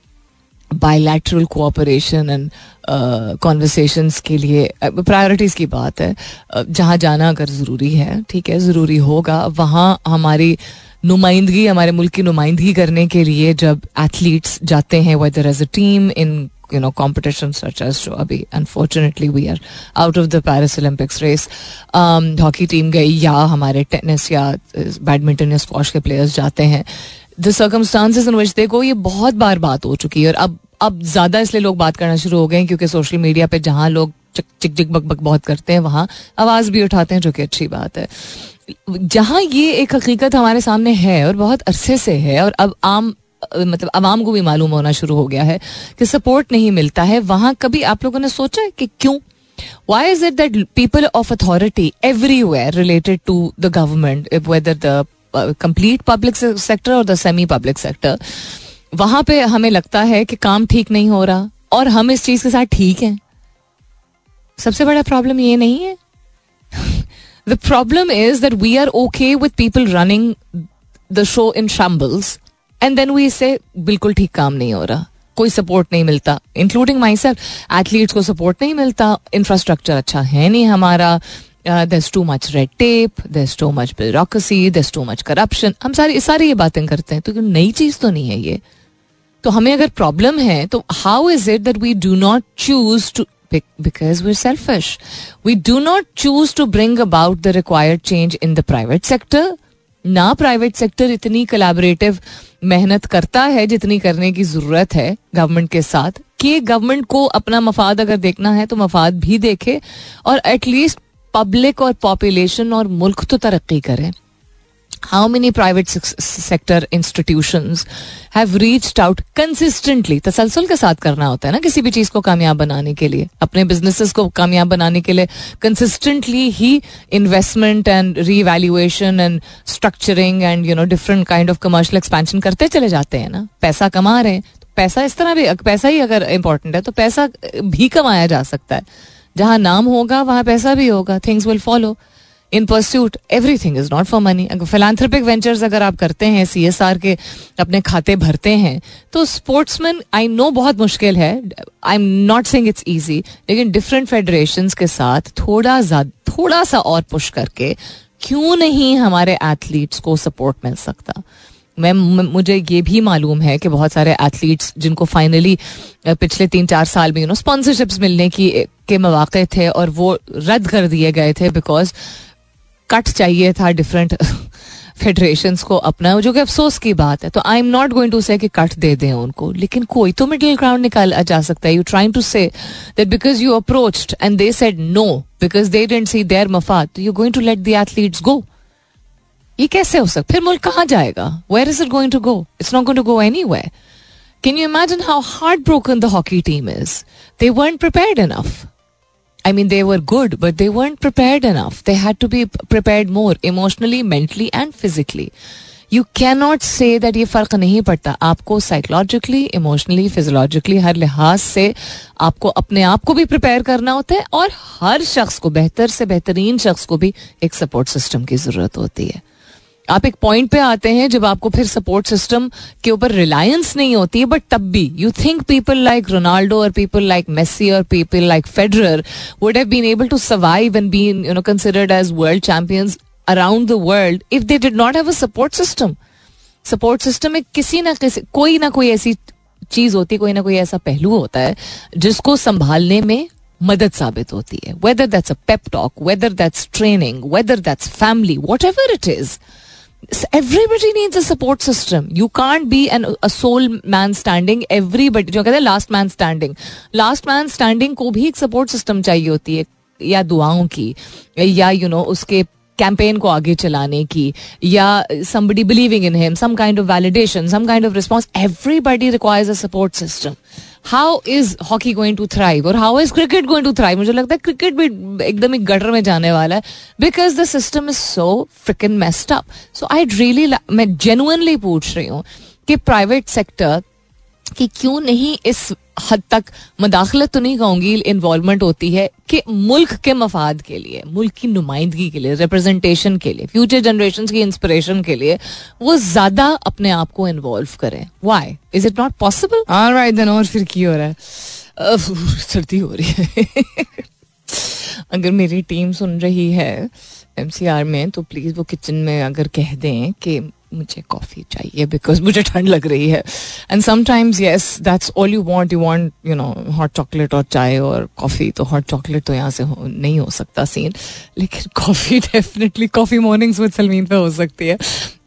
bilateral cooperation and conversations के लिए प्रायोरिटीज़ की बात है। जहाँ जाना अगर ज़रूरी है ठीक है ज़रूरी होगा। वहाँ हमारी नुमाइंदगी हमारे मुल्क की नुमाइंदगी करने के लिए जब एथलीट्स जाते हैं whether as a team in you know, competitions such as जो अभी, unfortunately, we are out of the Paris Olympics race. Hockey team गई या हमारे टेनिस या बैडमिंटन या स्कॉश के प्लेयर्स जाते हैं. द सर्कमस्टांसिस इन विच देखो ये बहुत बार बात हो चुकी है और अब अब ज़्यादा इसलिए लोग बात करना शुरू हो गए क्योंकि सोशल मीडिया पे जहाँ लोग चिक चिक चिक, बक बक बहुत करते हैं, वहाँ आवाज़ भी उठाते हैं, जो कि अच्छी बात है। जहाँ ये एक हकीकत हमारे सामने है और बहुत अरसे से है और अब आम मतलब आवाम को भी मालूम होना शुरू हो गया है कि सपोर्ट नहीं मिलता है। वहाँ कभी आप लोगों ने सोचा है कि क्यों? Why is it that people of authority everywhere related to the government whether the complete public sector और द सेमी पब्लिक सेक्टर वहाँ पे हमें लगता है कि काम ठीक नहीं हो रहा और हम इस चीज़ के साथ ठीक हैं। सबसे बड़ा प्रॉब्लम ये नहीं है। The problem is that we are okay with people running the show in shambles and then we say बिल्कुल ठीक काम नहीं हो रहा। कोई सपोर्ट नहीं मिलता इंक्लूडिंग माई सेल्फ एथलीट्स को सपोर्ट नहीं मिलता। इंफ्रास्ट्रक्चर अच्छा है नहीं हमारा। This too much red tape this too much bureaucracy this too much corruption हम सारी सारी ये बातें करते हैं। तो नई चीज़ तो नहीं है ये। तो हमें अगर प्रॉब्लम है तो how is it that we do not choose to because we're selfish. We do not choose to bring about the required change in the private sector. ना प्राइवेट सेक्टर इतनी कोलैबोरेटिव मेहनत करता है, जितनी करने की ज़रूरत है गवर्नमेंट के साथ, कि गवर्नमेंट को अपना मफाद अगर देखना है तो मफाद भी देखे और एटलीस्ट पब्लिक और पॉपुलेशन और मुल्क तो तरक्की करें। How many private sector institution have reached out consistently तसलसल के साथ करना होता है ना किसी भी चीज़ को कामयाब बनाने के लिए। अपने बिजनेसेस को कामयाब बनाने के लिए consistently he investment and revaluation and structuring and you know different kind of commercial expansion करते चले जाते हैं ना। पैसा कमा रहे हैं। तो पैसा इस तरह भी, पैसा ही अगर इंपॉर्टेंट है तो पैसा भी कमाया जा सकता है। जहाँ नाम होगा, वहाँ पैसा भी होगा। Things will follow in pursuit everything is not for money अगर फिलानथ्रपिक वेंचर्स अगर आप करते हैं सी एस आर के अपने खाते भरते हैं तो स्पोर्ट्समैन आई नो बहुत मुश्किल है. I am not saying it's easy लेकिन डिफरेंट फेडरेशन के साथ थोड़ा सा थोड़ा सा और पुश करके क्यों नहीं हमारे एथलीट्स को सपोर्ट मिल सकता? मैं मुझे ये भी मालूम है कि बहुत सारे एथलीट्स जिनको फाइनली पिछले तीन चार साल में यू नो स्पॉन्सरशिप्स मिलने की, के मौके थे और वो रद्द कर दिए गए थे बिकॉज़ कट चाहिए था डिफरेंट फेडरेशन को अपना, जो कि अफसोस की बात है। तो I am not going to say कि कट दे दें उनको, लेकिन कोई तो मिडिल ग्राउंड निकाला जा सकता है। You trying to say that because you approached and they said no because they didn't see their मफाद you going to let the athletes go ये कैसे हो सकता फिर मुल्क कहाँ जाएगा? Where is it going to go it's not going to go anyway can you imagine how hard broken the hockey team is they weren't prepared enough. I mean they were good but they weren't prepared enough. They had to be prepared more emotionally, mentally, and. You cannot say that ये फ़र्क नहीं पड़ता आपको psychologically emotionally physiologically हर लिहाज से आपको अपने आप को भी प्रिपेयर करना होता है और हर शख्स को बेहतर से बेहतरीन शख्स को भी एक सपोर्ट सिस्टम की ज़रूरत होती है आप एक पॉइंट पे आते हैं जब आपको फिर सपोर्ट सिस्टम के ऊपर रिलायंस नहीं होती है बट तब भी you think people like Ronaldo और पीपल लाइक मेसी और people like Federer would have been able to survive and been you know considered as world champions around the world if they did not have a support system support system में किसी ना किसी, कोई ना कोई ऐसी चीज़ होती है कोई ना कोई ऐसा पहलू होता है जिसको संभालने में मदद साबित होती है। Whether that's a pep talk whether that's training whether that's family whatever it is everybody needs support system. You can't be an a sole man standing. Everybody जो कहते हैं last man standing last man standing को भी एक support system चाहिए होती है या दुआओं की या यू you नो know, उसके कैंपेन को आगे चलाने की या somebody believing in him some kind of validation some kind of response everybody requires a support system how is hockey going to thrive और how is cricket going to thrive मुझे लगता है क्रिकेट भी एकदम ही गटर में जाने वाला है because the system is so freaking messed up so I really मैं जेनुअनली पूछ रही हूँ कि प्राइवेट सेक्टर कि क्यों नहीं इस हद तक मदाखलत तो नहीं कहूँगी इन्वॉल्वमेंट होती है कि मुल्क के मफाद के लिए मुल्क की नुमाइंदगी के लिए रिप्रेजेंटेशन के लिए फ्यूचर जनरेशन की इंस्पिरेशन के लिए वो ज़्यादा अपने आप को इन्वॉल्व करें। Why is it not possible then और फिर की हो रहा है? सर्दी हो रही है। अगर मेरी टीम सुन रही है एमसीआर में तो प्लीज़ वो किचन में अगर कह दें कि मुझे कॉफ़ी चाहिए बिकॉज़ मुझे ठंड लग रही है। And sometimes yes that's all you want you want you know hot chocolate और चाय और कॉफ़ी तो हॉट चॉकलेट तो यहाँ से हो, नहीं हो सकता सीन लेकिन coffee definitely coffee mornings with Salmeen पे हो सकती है।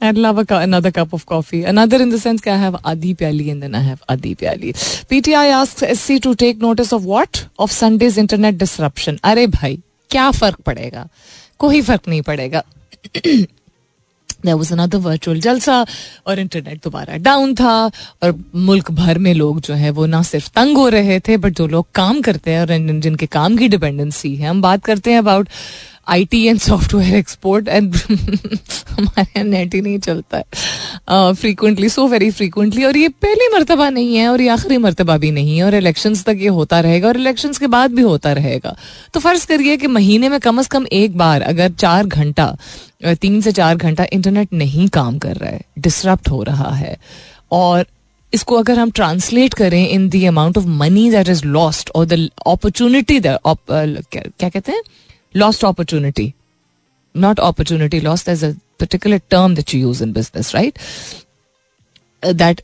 And love another cup of coffee another in the sense के आई हैव आधी प्याली एंड देन आई हैव आधी प्याली। PTI ask SC to take notice of what of Sunday's internet disruption अरे भाई क्या फ़र्क पड़ेगा? कोई फ़र्क नहीं पड़ेगा। देर वॉज़ अनदर वर्चुअल जलसा और इंटरनेट दोबारा डाउन था और मुल्क भर में लोग जो है वो ना सिर्फ़ तंग हो रहे थे बट जो लोग काम करते हैं और जिनके काम की डिपेंडेंसी है, हम बात करते हैं about I T and software export and हमारे यहाँ नेट ही नहीं चलता है। फ्रीकुंटली सो वेरी फ्रीकुंटली और ये पहली मरतबा नहीं है और ये आखिरी मरतबा भी नहीं है और इलेक्शंस तक ये होता रहेगा और इलेक्शंस के बाद भी होता रहेगा। तो फ़र्ज़ करिए कि महीने में कम अज कम एक बार, अगर चार घंटा तीन से चार घंटा इंटरनेट नहीं काम कर रहा है डिसरप्ट हो रहा है और इसको अगर हम ट्रांसलेट करें in the amount of money that is lost और द अपॉर्चुनिटी क्या कहते हैं lost opportunity. Not opportunity lost there's a particular term that you use in business, right? That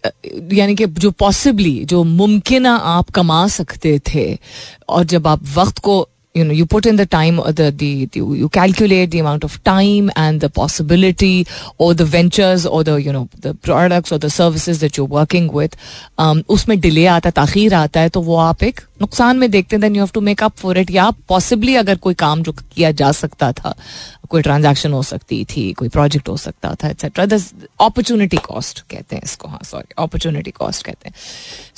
यानी कि जो पॉसिबली जो मुमकिन आप कमा सकते थे और जब आप वक्त को you know you put in the time the, the, the you calculate the amount of time and the possibility or the ventures or the you know the products or the services that you're working with um, उसमें delay आता है ताखीर आता है तो वो आप एक नुकसान में देखते हैं then you have to make up for it या पॉसिबली अगर कोई काम जो किया जा सकता था कोई ट्रांजैक्शन हो सकती थी कोई प्रोजेक्ट हो सकता था एक्सेट्रा अपॉर्चुनिटी कॉस्ट कहते हैं इसको हाँ सॉरी अपॉर्चुनिटी कॉस्ट कहते हैं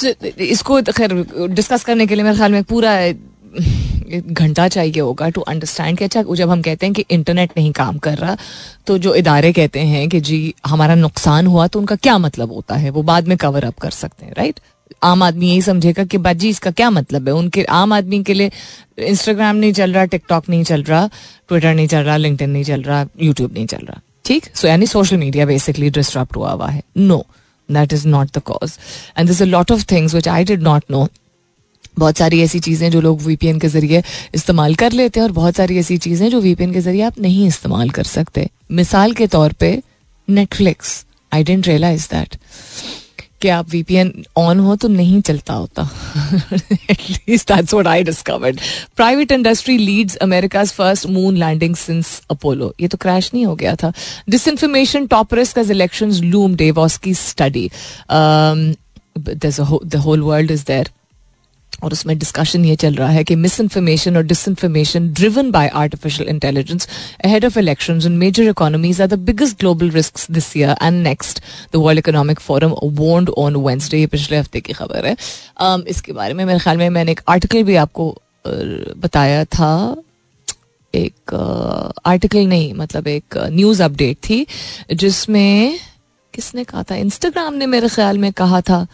so, इसको खैर डिस्कस करने के लिए मेरे ख्याल में पूरा घंटा चाहिए होगा टू अंडरस्टैंड कि अच्छा जब हम कहते हैं कि इंटरनेट नहीं काम कर रहा तो जो इदारे कहते हैं कि जी, हमारा नुकसान हुआ तो उनका क्या मतलब होता है? वो बाद में कवर अप कर सकते हैं राइट आम आदमी यही समझेगा कि बाजी, इसका क्या मतलब है? उनके, आम आदमी के लिए इंस्टाग्राम नहीं चल रहा टिकटॉक नहीं चल रहा ट्विटर नहीं चल रहा लिंकटन नहीं चल रहा यूट्यूब नहीं चल रहा, ठीक? सो यानी सोशल मीडिया बेसिकली डिस्टर्ब हुआ हुआ है. No that is not the cause and this a lot of things which I did not know बहुत सारी ऐसी चीज़ें जो लोग वीपीएन के ज़रिए इस्तेमाल कर लेते हैं और बहुत सारी ऐसी चीज़ें जो वीपीएन के ज़रिए आप नहीं इस्तेमाल कर सकते। मिसाल के तौर पे Netflix I didn't realise that कि आप वीपीएन ऑन हो तो नहीं चलता होता। At least that's what I discovered private industry leads America's first moon landing since Apollo ये तो क्रैश नहीं हो गया था। Disinformation top risk as elections loom Davos की study the whole world is there और उसमें डिस्कशन ये चल रहा है कि मिस इन्फॉर्मेशन और disinformation driven by artificial intelligence ahead of election in major economies are the biggest global risk this year and next the World Economic Forum warned on Wednesday ये पिछले हफ़्ते की खबर है। Um, इसके बारे में मेरे ख्याल में मैंने एक आर्टिकल भी आपको बताया था। एक आर्टिकल नहीं मतलब एक न्यूज़ अपडेट थी जिसमें किसने कहा था? इंस्टाग्राम ने मेरे ख्याल में कहा था।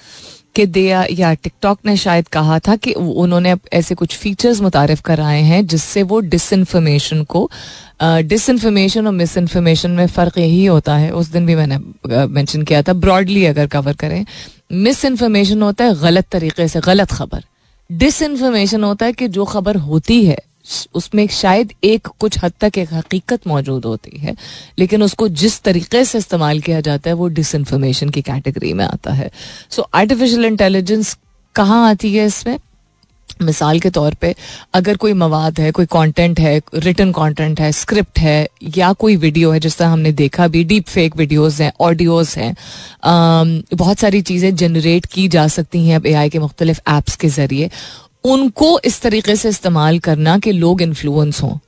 कि दिया या टिकटॉक ने शायद कहा था कि उन्होंने ऐसे कुछ फीचर्स मुतारफ कराए हैं जिससे वो डिसइंफॉर्मेशन को डिसइंफॉर्मेशन और मिस इन्फॉर्मेशन में फ़र्क यही होता है। उस दिन भी मैंने मेंशन किया था। ब्रॉडली अगर कवर करें मिस इन्फॉर्मेशन होता है गलत तरीके से, गलत खबर। डिसइंफॉर्मेशन होता है कि जो खबर होती है उसमें शायद एक कुछ हद तक एक हकीकत मौजूद होती है, लेकिन उसको जिस तरीके से इस्तेमाल किया जाता है, वो डिसइंफॉर्मेशन की कैटेगरी में आता है। सो आर्टिफिशियल इंटेलिजेंस कहाँ आती है इसमें? मिसाल के तौर पे, अगर कोई मवाद है, कोई कंटेंट है रिटर्न कंटेंट है स्क्रिप्ट है, या कोई वीडियो है, जिस तरह हमने देखा भी डीप फेक वीडियोस हैं ऑडियोज हैं बहुत सारी चीज़ें जनरेट की जा सकती हैं अब एआई के मुख्तलिफ़ ऐप्स के ज़रिए। उनको इस तरीके से इस्तेमाल करना कि लोग इन्फ्लुएंस हों।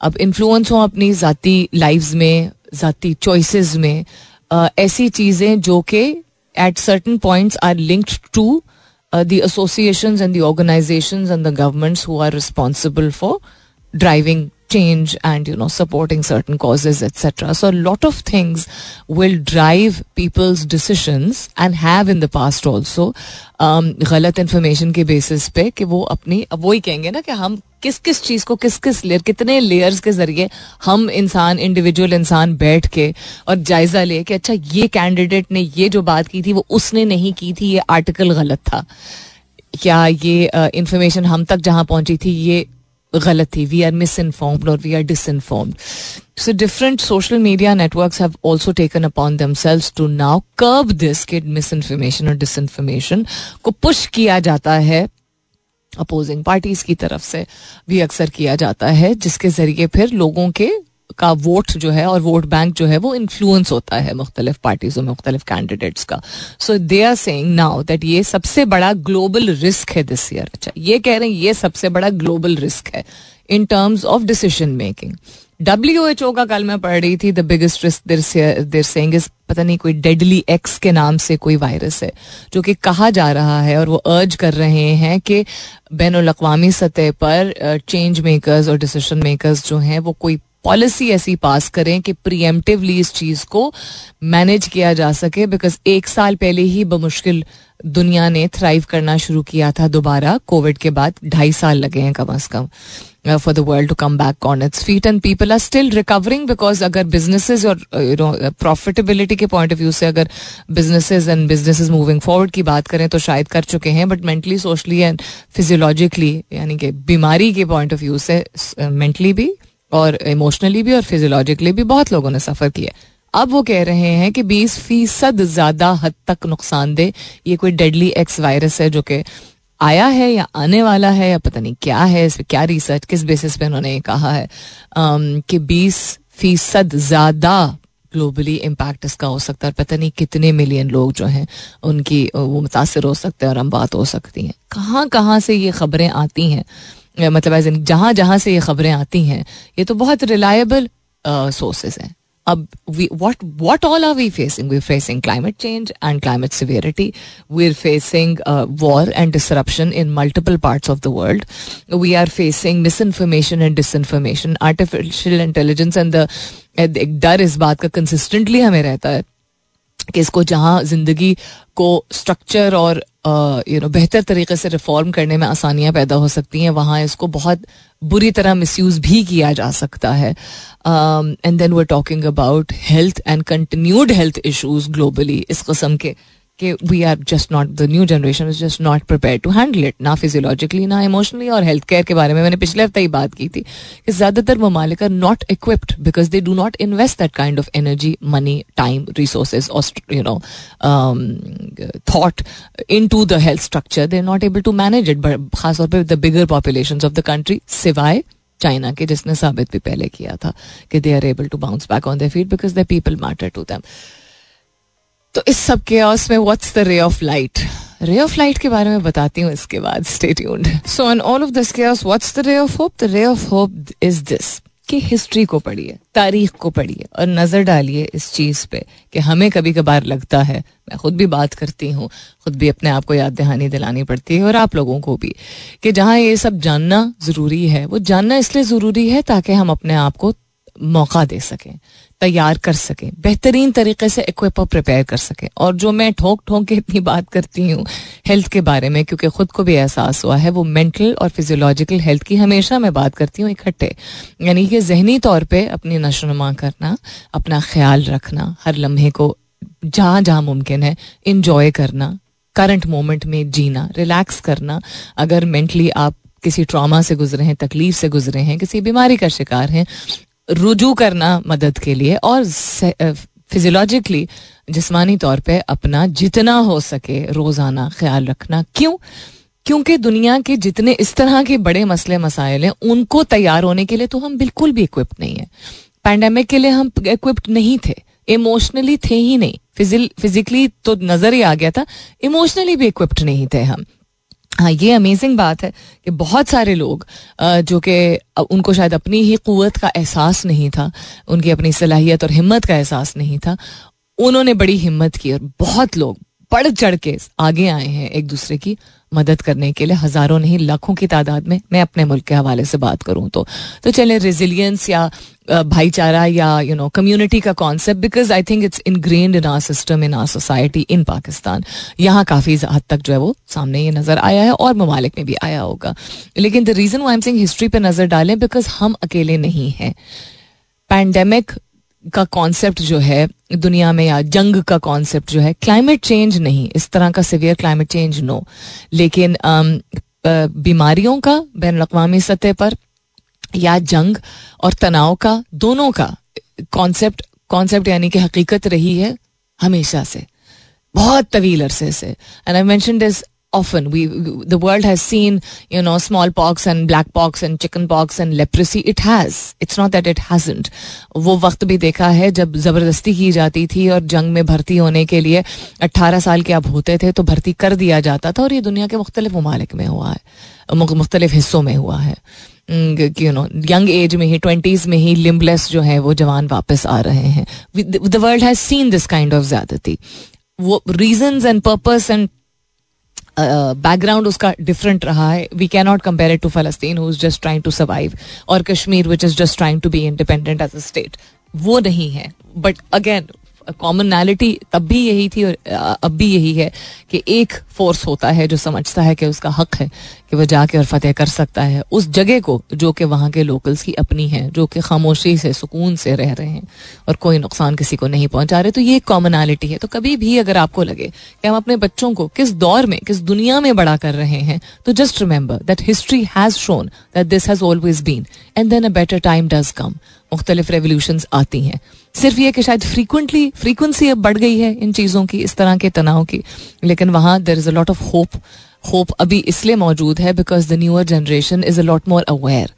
अब इन्फ्लुएंस हों अपनी ज़ाती लाइफ में, ज़ाती चॉइसेस में ऐसी चीज़ें जो कि at certain points are linked to the associations and the organisations and the governments who are responsible for driving change and you know supporting certain causes etc so a lot of things will drive people's have in the past also um, गलत information के basis पे कि वो अपनी अब वही कहेंगे ना कि हम किस किस चीज़ को किस किस लेयर कितने लेयर्स के ज़रिए हम इंसान इंडिविजुअल इंसान बैठ के और जायजा ले कि अच्छा ये कैंडिडेट ने ये जो बात की थी वो उसने नहीं की थी ये आर्टिकल गलत था। क्या ये इंफॉर्मेशन uh, हम तक जहाँ पहुँची थी ये गलत थी. वी आर मिस इन्फॉर्म्ड और we are disinformed so different social media network have also taken upon themselves to now curb this कि मिस इन्फॉर्मेशन और डिस इन्फॉर्मेशन को पुश किया जाता है अपोजिंग पार्टीज़ की तरफ़ से. भी अक्सर किया जाता है, जिसके ज़रिए फिर लोगों के का वोट जो है और वोट बैंक जो है वो इन्फ्लुएंस होता है मुख्तलिफ़ पार्टीज़ और मुख्तलिफ़ कैंडिडेट्स का। So they are saying now that ये सबसे बड़ा ग्लोबल रिस्क है दिस ईयर अच्छा ये कह रहे हैं ये सबसे बड़ा ग्लोबल रिस्क है in terms of decision making W H O का कल मैं पढ़ रही थी the biggest risk they're saying is पता नहीं कोई डेडली एक्स के नाम से कोई वायरस है, जो कि कहा जा रहा है और वो अर्ज़ कर रहे हैं कि बैन अवी सतह पर चेंज मेकर्स और डिसीज़न मेकर्स जो हैं वो कोई पॉलिसी ऐसी पास करें कि प्रियमटिवली इस चीज़ को मैनेज किया जा सके बिकॉज़ एक साल पहले ही बमुश्किल दुनिया ने थ्राइव करना शुरू किया था दोबारा। कोविड के बाद ढाई साल लगे हैं कम अज कम for the world to come back on its feet and people are still recovering because अगर बिजनेसेस और यू नो प्रॉफिटेबिलिटी के पॉइंट ऑफ़ व्यू से अगर businesses and businesses moving forward की बात करें तो शायद कर चुके हैं but mentally socially and physiologically यानी कि बीमारी के पॉइंट ऑफ़ व्यू से मेंटली uh, भी और इमोशनली भी और फिजियोलॉजिकली भी बहुत लोगों ने सफ़र किया अब वो कह रहे हैं कि बीस फ़ीसद ज़्यादा हद तक नुकसानदेह ये कोई डेडली एक्स वायरस है जो कि आया है या आने वाला है या पता नहीं क्या है इस पर क्या रिसर्च किस बेसिस पे उन्होंने ये कहा है। um, कि बीस फ़ीसद ज़्यादा ग्लोबली इम्पैक्ट इसका हो सकता है पता नहीं कितने मिलियन लोग जो हैं उनकी वो मुतासर हो सकते हैं और हम बात हो सकती हैं। कहाँ कहाँ से ये खबरें आती हैं? मतलब एज इन जहाँ जहाँ से ये खबरें आती हैं, ये तो बहुत रिलायबल सोर्सेज हैं। अब we what what all are we facing we facing climate change and climate severity we are facing war and disruption in multiple part of the world we are facing misinformation and disinformation artificial intelligence and एक डर इस बात का consistently हमें रहता है कि इसको जहाँ ज़िंदगी को स्ट्रक्चर और यू नो बेहतर तरीके से रिफॉर्म करने में आसानियाँ पैदा हो सकती हैं। वहाँ इसको बहुत बुरी तरह मिसयूज भी किया जा सकता है। And then we're talking about health and continued health issues globally इस कस्म के कि we are just not the new generation is just not prepare to handle it ना फिजियोलॉजिकली ना इमोशनली और हेल्थ केयर के बारे में मैंने पिछले हफ़्ते ही बात की थी कि ज़्यादातर ममालिक are not equipped because they do not invest that kind of energy money time resources और you know thought into the health structure they are not able to manage it खासतौर पर the bigger population of the country सिवाय China के, जिसने साबित भी पहले किया था कि they are able to bounce back on the feet because the people matter to them तो इस सब के में what's the ray of light ray of light के बारे में बताती हूँ इसके बाद tuned so on all of this what's the ray of hope the ray of hope is this कि हिस्ट्री को पढ़िए, तारीख को पढ़िए और नज़र डालिए इस चीज़ पे कि हमें कभी कभार लगता है, मैं खुद भी बात करती हूँ, खुद भी अपने आप को याद दहानी दिलानी पड़ती है और आप लोगों को भी, कि जहाँ ये सब जानना ज़रूरी है, वो जानना इसलिए ज़रूरी है ताकि हम अपने आप को मौका दे सकें। तैयार कर सकें, बेहतरीन तरीके से इक्विप और प्रिपेयर कर सकें। और जो मैं ठोक ठोंक के इतनी बात करती हूँ हेल्थ के बारे में, क्योंकि खुद को भी एहसास हुआ है, वो मेंटल और फिजियोलॉजिकल हेल्थ की हमेशा मैं बात करती हूँ इकट्ठे। यानी कि जहनी तौर पर अपनी नशोनुमा करना, अपना ख्याल रखना, हर लम्हे को जहाँ जहाँ मुमकिन है इंजॉय करना करंट मोमेंट में जीना रिलैक्स करना। अगर मेंटली आप किसी ट्रॉमा से गुजरे हैं, तकलीफ़ से गुजरे हैं, किसी बीमारी का शिकार हैं रुजू करना मदद के लिए और फिजियोलॉजिकली जिसमानी तौर पे अपना जितना हो सके रोज़ाना ख्याल रखना। क्यों? क्योंकि दुनिया के जितने इस तरह के बड़े मसले मसाइल हैं, उनको तैयार होने के लिए तो हम बिल्कुल भी इक्विप्ड नहीं है। पैंडेमिक के लिए हम इक्विप्ड नहीं थे। इमोशनली थे ही नहीं। फिजिकली तो नज़र ही आ गया था। इमोशनली भी इक्विप्ड नहीं थे हम। हाँ ये अमेजिंग बात है कि बहुत सारे लोग जो कि उनको शायद अपनी ही कुत का एहसास नहीं था, उनकी अपनी सलाहियत और हिम्मत का एहसास नहीं था, उन्होंने बड़ी हिम्मत की और बहुत लोग बढ़ चढ़ के आगे आए हैं एक दूसरे की। मदद करने के लिए हज़ारों नहीं, लाखों की तादाद में मैं अपने मुल्क के हवाले से बात करूँ तो। तो चले रेजिलियंस या भाईचारा या यू नो कम्युनिटी का concept because I think it's ingrained in our system in our society in Pakistan यहाँ काफ़ी हद तक जो है वो सामने ये नज़र आया है और ममालिक में भी आया होगा। लेकिन the reason why am sing history पर नज़र डालें बिकॉज़ हम अकेले नहीं हैं। पैंडेमिक का कॉन्सेप्ट जो है, दुनिया में या जंग का कॉन्सेप्ट जो है क्लाइमेट चेंज नहीं। इस तरह का सिवियर क्लाइमेट चेंज नो लेकिन बीमारियों का, बैन अवी सतह पर, या जंग और तनाव का, दोनों का कॉन्सेप्ट कॉन्सेप्ट यानी कि हकीकत रही है हमेशा से। बहुत तवील अरसे से। And I mention this often. We, the world has seen, you know smallpox and black pox and chicken pox and leprosy. It has. It's not that it hasn't. वो वक्त भी देखा है जब ज़बरदस्ती की जाती थी और जंग में भर्ती होने के लिए 18 साल के अब होते थे तो भर्ती कर दिया जाता था और ये दुनिया के मुख्तलिफ़ ममालिक में हुआ है। मुख्तलिफ़ हिस्सों में हुआ है। यू नो यंग एज में ही ट्वेंटीज में ही लिम्बलेस जो है वो जवान वापस आ रहे हैं। The world has seen this kind of ज्यादती। वो reason and purpose and background उसका डिफरेंट रहा है. We can not compare it to फलस्तीन who is just trying to survive और Kashmir which is just trying to be independent as a state वो नहीं है. But again commonality तब भी यही थी और अब भी यही है कि एक फोर्स होता है जो समझता है कि उसका हक है कि वह जाके और फतेह कर सकता है। उस जगह को जो कि वहाँ के लोकल्स की अपनी है, जो कि खामोशी से, सुकून से रह रहे हैं और कोई नुकसान किसी को नहीं पहुँचा रहे तो ये एक कॉमनैलिटी है। तो कभी भी अगर आपको लगे कि हम अपने बच्चों को किस दौर में, किस दुनिया में बड़ा कर रहे हैं तो just remember that history has shown that this has always been and then a better time does come मुख्तलिफ़ रेवोल्यूशन आती हैं। सिर्फ़ ये कि शायद फ्रीक्वेंटली फ्रीक्वेंसी अब बढ़ गई है इन चीज़ों की, इस तरह के तनाव की। लेकिन वहाँ there is a lot of hope hope अभी इसलिए मौजूद है because the newer generation is a lot more aware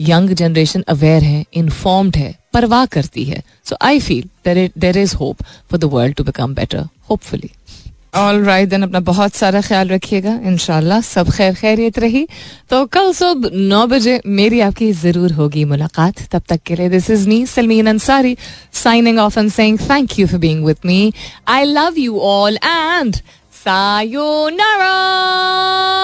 young generation aware है इन्फॉर्म्ड है, परवाह करती है। So I feel there is hope for the world to become better hopefully all right then अपना बहुत सारा ख्याल रखिएगा। इनशाला सब खैर खैरियत रही। तो कल सुबह नौ बजे मेरी आपकी ज़रूर होगी मुलाकात। तब तक के लिए this is me Salmeen Ansari signing off and saying thank you for being with me I love you all and sayonara!